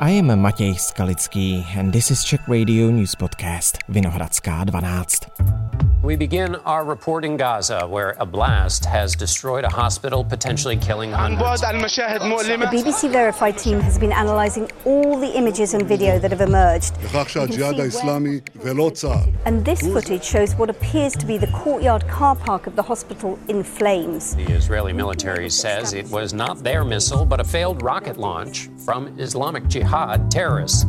I am Matěj Skalický and this is Czech Radio News Podcast Vinohradská 12. We begin our report in Gaza, where a blast has destroyed a hospital, potentially killing hundreds. The BBC Verify team has been analysing all the images and video that have emerged. And this footage shows what appears to be the courtyard car park of the hospital in flames. The Israeli military says it was not their missile, but a failed rocket launch from Islamic Jihad terrorists.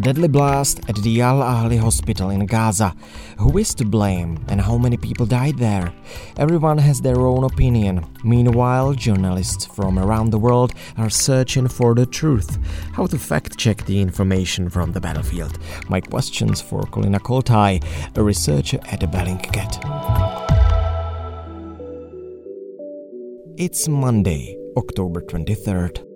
Deadly blast at the Al Ahli hospital in Gaza. Who is to blame and how many people died there? Everyone has their own opinion. Meanwhile, journalists from around the world are searching for the truth. How to fact check the information from the battlefield. My questions for Kolina Koltai, a researcher at the Bellingcat. It's Monday, October 23rd.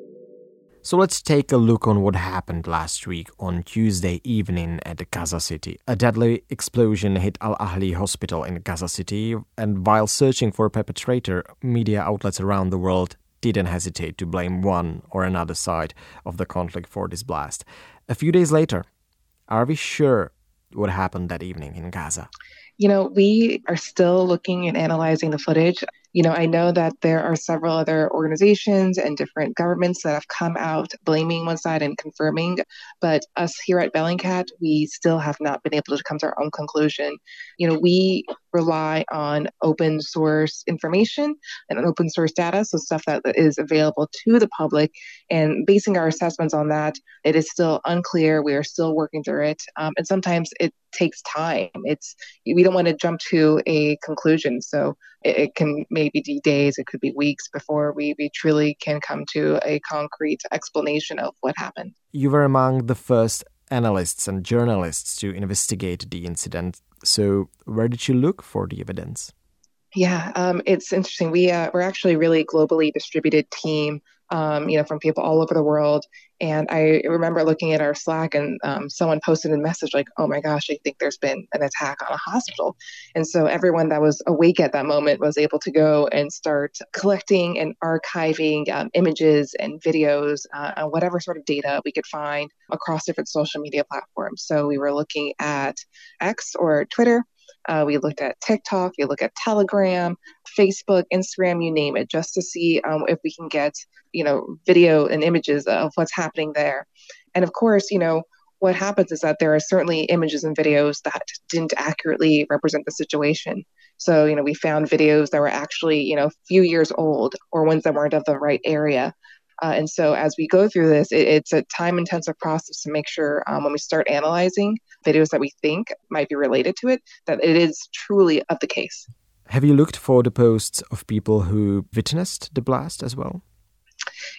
So let's take a look on what happened last week on Tuesday evening at Gaza City. A deadly explosion hit Al Ahli Hospital in Gaza City, and while searching for a perpetrator, media outlets around the world didn't hesitate to blame one or another side of the conflict for this blast. A few days later, are we sure what happened that evening in Gaza? You know, we are still looking and analyzing the footage you know, I know that there are several other organizations and different governments that have come out blaming one side and confirming, but us here at Bellingcat, we still have not been able to come to our own conclusion. You know, we rely on open source information and open source data, so stuff that is available to the public, and basing our assessments on that, it is still unclear. We are still working through it, um, and sometimes it takes time. It's we don't want to jump to a conclusion, so it, it can maybe be days, it could be weeks before we, we truly can come to a concrete explanation of what happened. You were among the first analysts and journalists to investigate the incident. So, where did you look for the evidence? Yeah, um, it's interesting. We uh, we're actually really globally distributed team um, you know, from people all over the world. And I remember looking at our Slack and um, someone posted a message like, oh my gosh, I think there's been an attack on a hospital. And so everyone that was awake at that moment was able to go and start collecting and archiving um, images and videos, uh, whatever sort of data we could find across different social media platforms. So we were looking at X or Twitter. Uh, we looked at TikTok, we look at Telegram, Facebook, Instagram, you name it, just to see um, if we can get, you know, video and images of what's happening there. And of course, you know, what happens is that there are certainly images and videos that didn't accurately represent the situation. So, you know, we found videos that were actually, you know, a few years old or ones that weren't of the right area. Uh, and so, as we go through this, it, it's a time intensive process to make sure um, when we start analyzing videos that we think might be related to it, that it is truly of the case. Have you looked for the posts of people who witnessed the blast as well?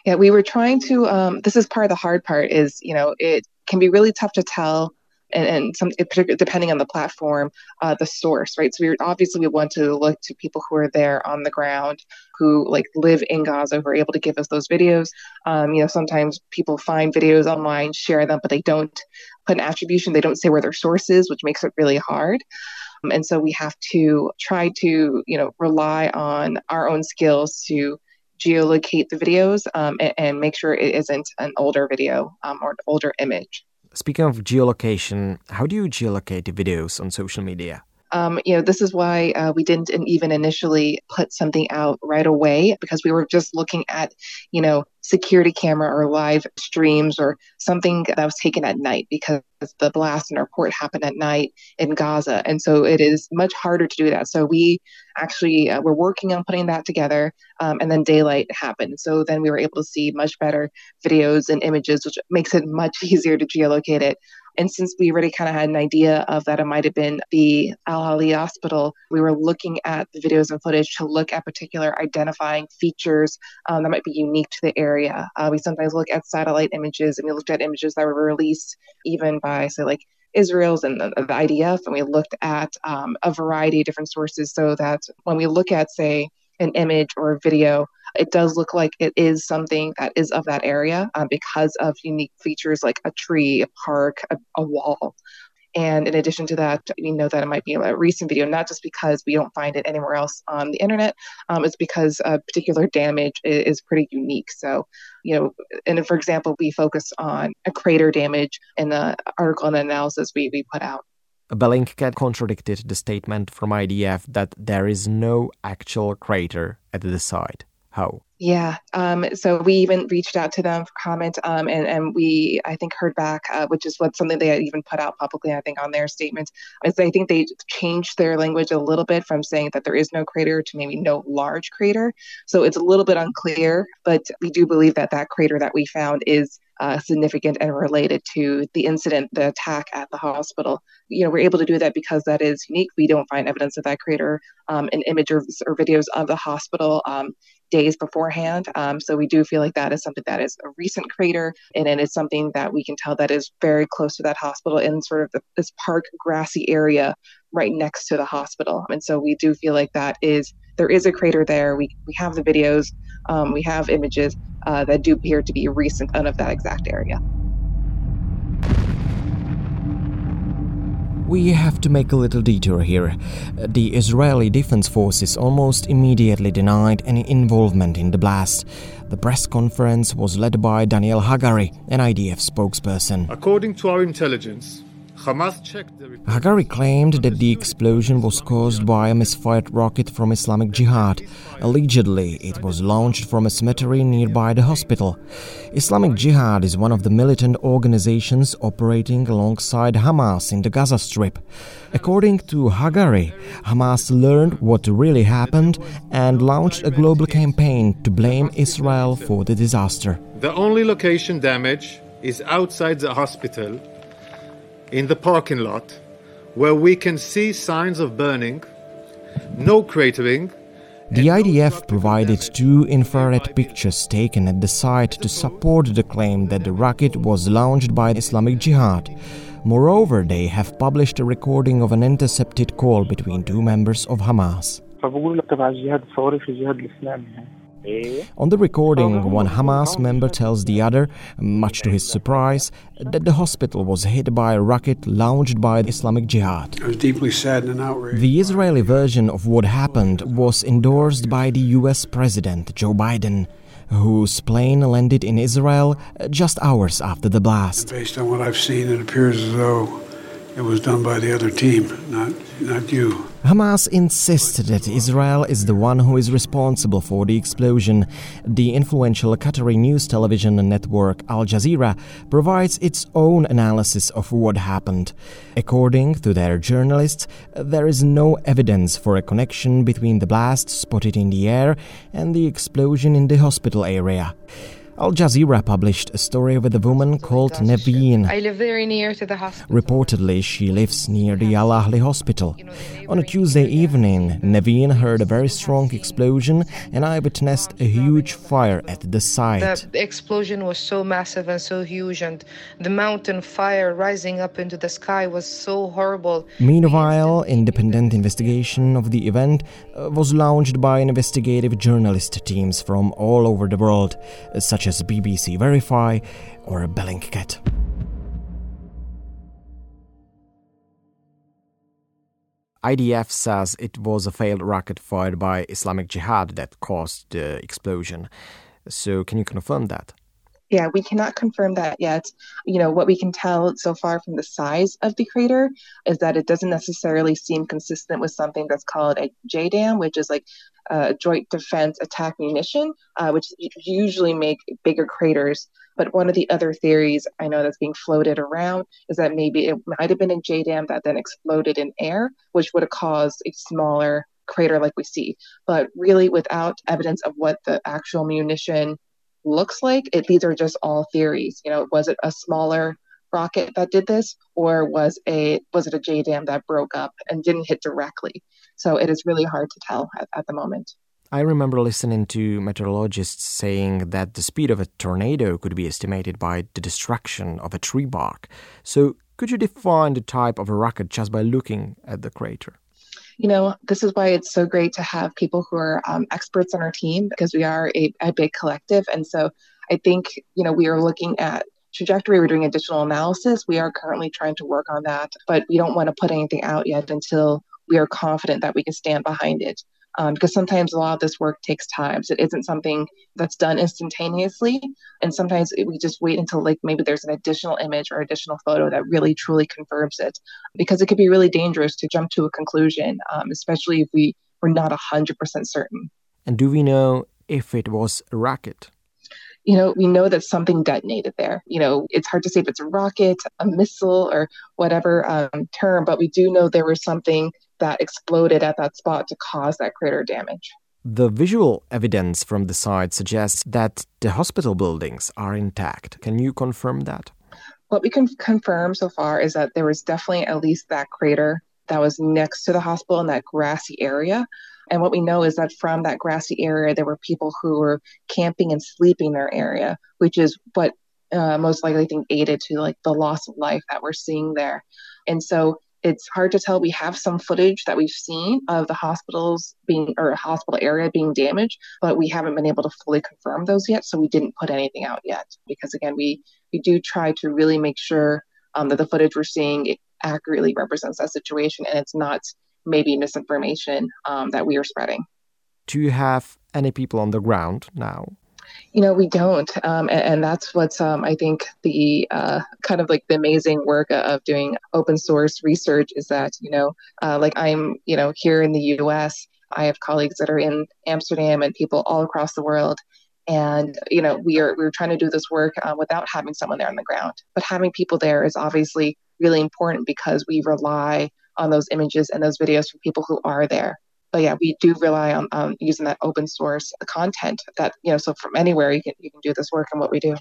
Yeah, we were trying to. Um, this is part of the hard part. Is you know it can be really tough to tell and, and some depending on the platform, uh, the source, right? So we obviously we want to look to people who are there on the ground, who like live in Gaza, who are able to give us those videos. Um, you know, sometimes people find videos online, share them, but they don't put an attribution. They don't say where their source is, which makes it really hard. Um, and so we have to try to, you know, rely on our own skills to geolocate the videos um, and, and, make sure it isn't an older video um, or an older image. Speaking of geolocation, how do you geolocate videos on social media? Um, you know, this is why uh, we didn't even initially put something out right away because we were just looking at, you know, security camera or live streams or something that was taken at night because the blast and report happened at night in Gaza. And so it is much harder to do that. So we actually uh, were working on putting that together um, and then daylight happened. So then we were able to see much better videos and images, which makes it much easier to geolocate it. And since we already kind of had an idea of that it might have been the Al Ahli Hospital, we were looking at the videos and footage to look at particular identifying features um, that might be unique to the area. Uh, we sometimes look at satellite images and we looked at images that were released even by, say, like Israel's and the, the IDF, and we looked at um, a variety of different sources so that when we look at, say, an image or a video, it does look like it is something that is of that area uh, because of unique features like a tree, a park, a, a wall. And in addition to that, we know that it might be a recent video, not just because we don't find it anywhere else on the internet, um, it's because a particular damage is, is pretty unique. So, you know, and for example, we focus on a crater damage in the article and analysis we, we put out. Bellingcat contradicted the statement from IDF that there is no actual crater at the site. How? Yeah. Um, so we even reached out to them for comment, um, and and we I think heard back, uh, which is what something they even put out publicly. I think on their statement is I think they changed their language a little bit from saying that there is no crater to maybe no large crater. So it's a little bit unclear, but we do believe that that crater that we found is uh, significant and related to the incident, the attack at the hospital. You know, we're able to do that because that is unique. We don't find evidence of that crater um, in images or videos of the hospital. Um, days beforehand. Um, so we do feel like that is something that is a recent crater, and it is something that we can tell that is very close to that hospital in sort of the, this park grassy area right next to the hospital. And so we do feel like that is there is a crater there. We we have the videos, um, we have images uh, that do appear to be recent out of that exact area. We have to make a little detour here. The Israeli Defense Forces almost immediately denied any involvement in the blast. The press conference was led by Daniel Hagari, an IDF spokesperson. According to our intelligence, Hamas checked the Hagari claimed that the explosion was caused by a misfired rocket from Islamic Jihad. Allegedly, it was launched from a cemetery nearby the hospital. Islamic Jihad is one of the militant organizations operating alongside Hamas in the Gaza Strip. According to Hagari, Hamas learned what really happened and launched a global campaign to blame Israel for the disaster. The only location damage is outside the hospital in the parking lot where we can see signs of burning, no cratering. The IDF provided two infrared pictures taken at the site to support the claim that the rocket was launched by Islamic Jihad. Moreover, they have published a recording of an intercepted call between two members of Hamas. On the recording, oh. one Hamas member tells the other, much to his surprise, that the hospital was hit by a rocket launched by Islamic Jihad. I was deeply saddened and outraged. The Israeli version of what happened was endorsed by the US President Joe Biden, whose plane landed in Israel just hours after the blast. Based on what I've seen, it appears as though it was done by the other team, not, not you. Hamas insists that Israel is the one who is responsible for the explosion. The influential Qatari news television network Al Jazeera provides its own analysis of what happened. According to their journalists, there is no evidence for a connection between the blast spotted in the air and the explosion in the hospital area. Al Jazeera published a story with a woman called Naveen. I live very near to the hospital. Reportedly, she lives near the Al Ahli hospital. On a Tuesday evening, Naveen heard a very strong explosion and I witnessed a huge fire at the site. The explosion was so massive and so huge, and the mountain fire rising up into the sky was so horrible. Meanwhile, independent investigation of the event uh, was launched by investigative journalist teams from all over the world, uh, such as BBC Verify or a Bellingcat. IDF says it was a failed rocket fired by Islamic Jihad that caused the explosion. So, can you confirm that? Yeah, we cannot confirm that yet. You know, what we can tell so far from the size of the crater is that it doesn't necessarily seem consistent with something that's called a JDAM, which is like a joint defense attack munition, uh, which usually make bigger craters. But one of the other theories I know that's being floated around is that maybe it might have been a JDAM that then exploded in air, which would have caused a smaller crater like we see. But really, without evidence of what the actual munition looks like, it, these are just all theories. You know, was it a smaller rocket that did this, or was a was it a JDAM that broke up and didn't hit directly? So it is really hard to tell at, at the moment. I remember listening to meteorologists saying that the speed of a tornado could be estimated by the destruction of a tree bark. So, could you define the type of a rocket just by looking at the crater? You know, this is why it's so great to have people who are um, experts on our team because we are a, a big collective. And so I think, you know, we are looking at trajectory. We're doing additional analysis. We are currently trying to work on that, but we don't want to put anything out yet until we are confident that we can stand behind it. Um, because sometimes a lot of this work takes time. So it isn't something that's done instantaneously. And sometimes we just wait until like maybe there's an additional image or additional photo that really truly confirms it, because it could be really dangerous to jump to a conclusion, um, especially if we were not 100% certain. And do we know if it was a rocket? you know, we know that something detonated there. You know, it's hard to say if it's a rocket, a missile, or whatever um, term, but we do know there was something that exploded at that spot to cause that crater damage. The visual evidence from the site suggests that the hospital buildings are intact. Can you confirm that? What we can confirm so far is that there was definitely at least that crater that was next to the hospital in that grassy area. And what we know is that from that grassy area, there were people who were camping and sleeping in their area, which is what uh, most likely I think aided to like the loss of life that we're seeing there. And so it's hard to tell. We have some footage that we've seen of the hospitals being or a hospital area being damaged, but we haven't been able to fully confirm those yet. So we didn't put anything out yet because again, we we do try to really make sure um, that the footage we're seeing accurately represents that situation and it's not maybe misinformation um, that we are spreading. Do you have any people on the ground now? You know, we don't. Um, and, and, that's what's, um, I think, the uh, kind of like the amazing work of doing open source research is that, you know, uh, like I'm, you know, here in the US, I have colleagues that are in Amsterdam and people all across the world. And, you know, we are, we're trying to do this work uh, without having someone there on the ground. But having people there is obviously really important because we rely on those images and those videos from people who are there. But yeah, we do rely on um, using that open source content that, you know, so from anywhere you can, you can do this work and what we do.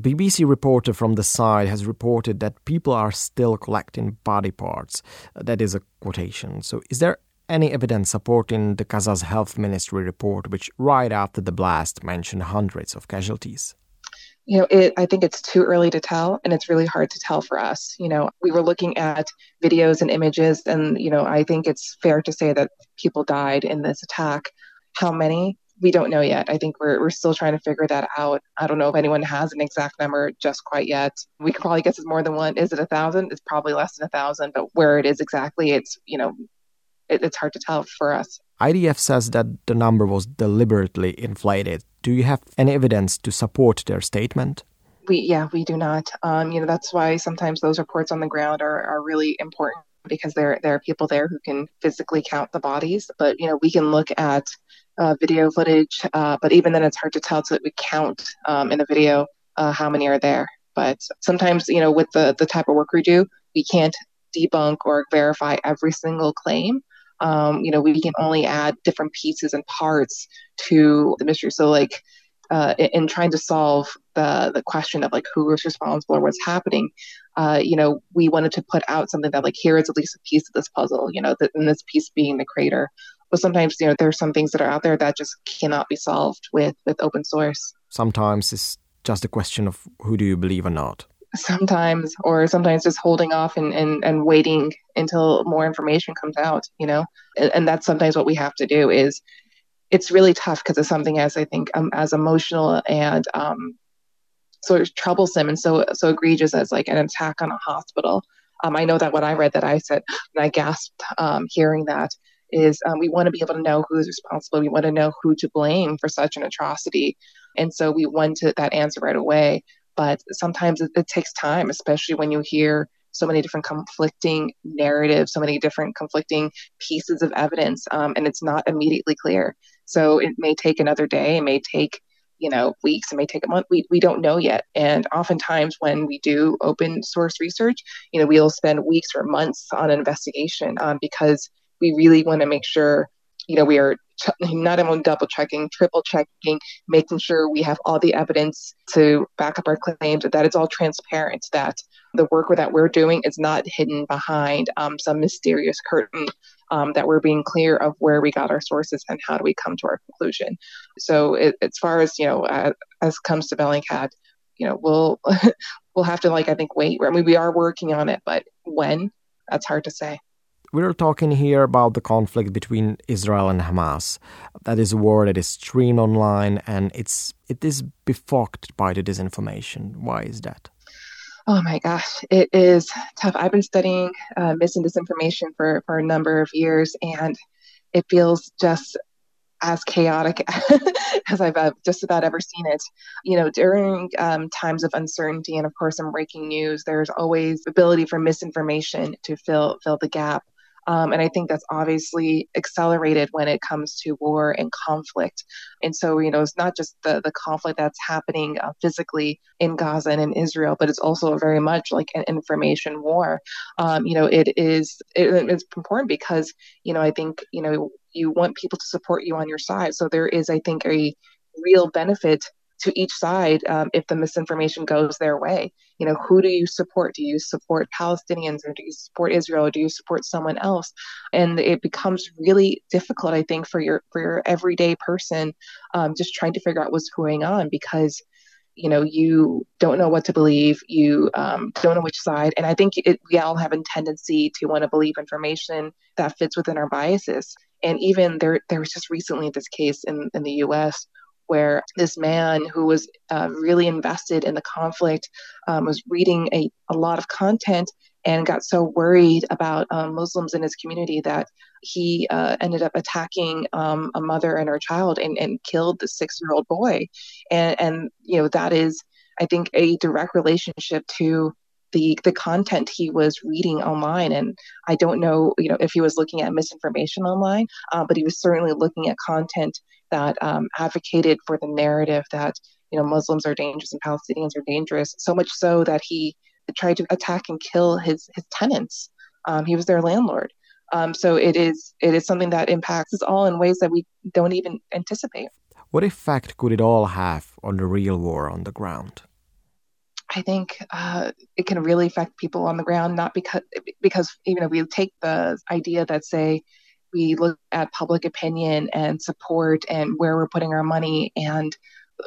BBC reporter from the site has reported that people are still collecting body parts. That is a quotation. So, is there any evidence supporting the Gaza's health ministry report, which right after the blast mentioned hundreds of casualties? You know, it, I think it's too early to tell, and it's really hard to tell for us. You know, we were looking at videos and images, and, you know, I think it's fair to say that people died in this attack. How many? We don't know yet. I think we're, we're still trying to figure that out. I don't know if anyone has an exact number just quite yet. We could probably guess it's more than one. Is it a thousand? It's probably less than a thousand, but where it is exactly, it's, you know, it, it's hard to tell for us. IDF says that the number was deliberately inflated. Do you have any evidence to support their statement? We yeah, we do not. Um, you know, that's why sometimes those reports on the ground are, are really important because there there are people there who can physically count the bodies. But you know, we can look at uh, video footage, uh, but even then, it's hard to tell to we count um, in the video uh, how many are there. But sometimes, you know, with the the type of work we do, we can't debunk or verify every single claim um, you know, we can only add different pieces and parts to the mystery. So, like, uh, in, trying to solve the the question of like who was responsible or what's happening, uh, you know, we wanted to put out something that like here is at least a piece of this puzzle. You know, and this piece being the crater. But sometimes, you know, there are some things that are out there that just cannot be solved with with open source. Sometimes it's just a question of who do you believe or not sometimes or sometimes just holding off and, and, and waiting until more information comes out you know? And, and that's sometimes what we have to do is it's really tough because it's something as i think um, as emotional and um, sort of troublesome and so so egregious as like an attack on a hospital. Um, i know that when i read that i said and i gasped um, hearing that is um, we want to be able to know who's responsible. We want to know who to blame for such an atrocity. And so we went to that answer right away but sometimes it, it takes time, especially when you hear so many different conflicting narratives, so many different conflicting pieces of evidence, um, and it's not immediately clear. So it may take another day, it may take you know weeks, it may take a month. We we don't know yet. And oftentimes when we do open source research, you know we'll spend weeks or months on an investigation um, because we really want to make sure you know we are not only double checking, triple checking, making sure we have all the evidence to back up our claims, that it's all transparent, that the work that we're doing is not hidden behind um, some mysterious curtain, um, that we're being clear of where we got our sources and how do we come to our conclusion. So, it, as far as you know, uh, as comes to Bellingcat, you know, we'll we'll have to like I think wait. I mean, we are working on it, but when that's hard to say. We're talking here about the conflict between Israel and Hamas. That is a war that is streamed online and it's it is befogged by the disinformation. Why is that? Oh my gosh, it is tough. I've been studying uh, mis and disinformation for, for a number of years, and it feels just as chaotic as I've uh, just about ever seen it. You know, during um, times of uncertainty and of course in breaking news, there's always ability for misinformation to fill fill the gap. Um, and I think that's obviously accelerated when it comes to war and conflict. And so, you know, it's not just the, the conflict that's happening uh, physically in Gaza and in Israel, but it's also very much like an information war. Um, you know, it is it, it's important because, you know, I think, you know, you want people to support you on your side. So there is, I think, a real benefit to each side um, if the misinformation goes their way. You know, who do you support? Do you support Palestinians or do you support Israel or do you support someone else? And it becomes really difficult, I think, for your for your everyday person um, just trying to figure out what's going on because you know you don't know what to believe you um, don't know which side and i think it, we all have a tendency to want to believe information that fits within our biases and even there there was just recently this case in, in the us where this man who was uh, really invested in the conflict um, was reading a, a lot of content and got so worried about um, Muslims in his community that he uh, ended up attacking um, a mother and her child and, and killed the six year old boy. And, and, you know, that is, I think, a direct relationship to the the content he was reading online and i don't know you know if he was looking at misinformation online uh, but he was certainly looking at content that um, advocated for the narrative that you know Muslims are dangerous and Palestinians are dangerous. So much so that he tried to attack and kill his his tenants. Um, he was their landlord. Um, so it is it is something that impacts us all in ways that we don't even anticipate. What effect could it all have on the real war on the ground? I think uh, it can really affect people on the ground, not because because you know we take the idea that say we look at public opinion and support and where we're putting our money and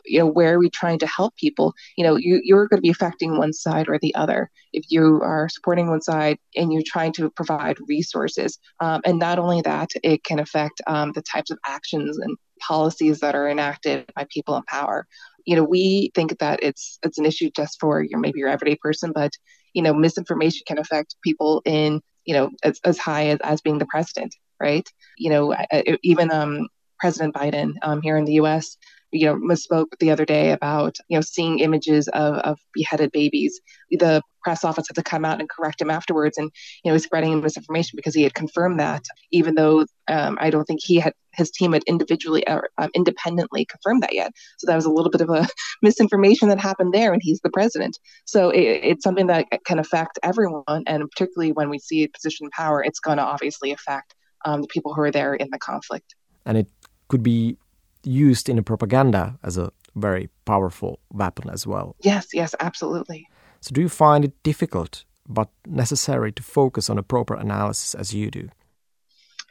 you know where are we trying to help people? You know you, you're going to be affecting one side or the other. If you are supporting one side and you're trying to provide resources um, and not only that it can affect um, the types of actions and policies that are enacted by people in power. You know we think that it's it's an issue just for your maybe your everyday person but you know misinformation can affect people in you know as, as high as, as being the president right? You know, even um, President Biden um, here in the U.S. You know, misspoke the other day about you know seeing images of, of beheaded babies. The press office had to come out and correct him afterwards, and you know, spreading misinformation because he had confirmed that, even though um, I don't think he had his team had individually or um, independently confirmed that yet. So that was a little bit of a misinformation that happened there, and he's the president. So it, it's something that can affect everyone, and particularly when we see a position of power, it's going to obviously affect um, the people who are there in the conflict. And it could be used in a propaganda as a very powerful weapon as well. Yes, yes, absolutely. So, do you find it difficult but necessary to focus on a proper analysis as you do?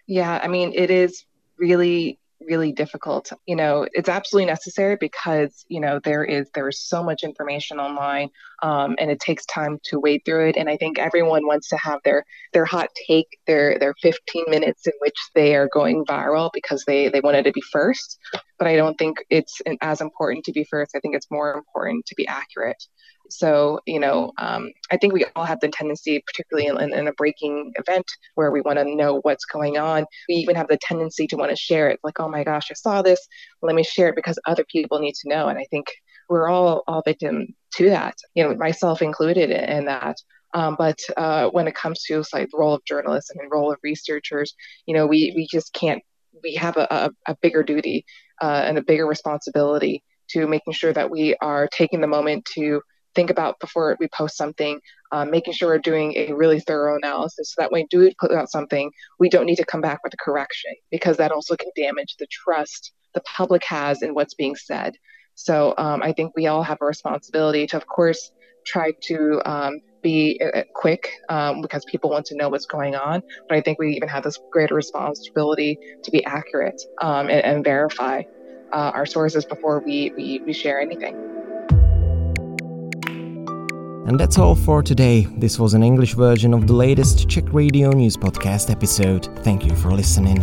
Yeah, I mean, it is really really difficult. You know it's absolutely necessary because you know there is there is so much information online um, and it takes time to wade through it. And i think everyone wants to have their their hot take their their 15 minutes in which they are going viral because they they wanted to be first. But i don't think it's as important to be first. I think it's more important to be accurate so, you know, um, I think we all have the tendency, particularly in, in a breaking event where we want to know what's going on, we even have the tendency to want to share it. Like, oh my gosh, I saw this. Let me share it because other people need to know. And I think we're all all victim to that. You know, myself included in that. Um, but uh, when it comes to like the role of journalists and the role of researchers, you know, we we just can't. We have a, a, a bigger duty uh, and a bigger responsibility to making sure that we are taking the moment to think about before we post something, um, making sure we're doing a really thorough analysis so that we do put out something, we don't need to come back with a correction because that also can damage the trust the public has in what's being said. So um, I think we all have a responsibility to, of course, try to um, be uh, uh, quick um, because people want to know what's going on. But I think we even have this greater responsibility to be accurate um, and, and, verify uh, our sources before we, we, we share anything. And that's all for today. This was an English version of the latest Czech Radio News Podcast episode. Thank you for listening.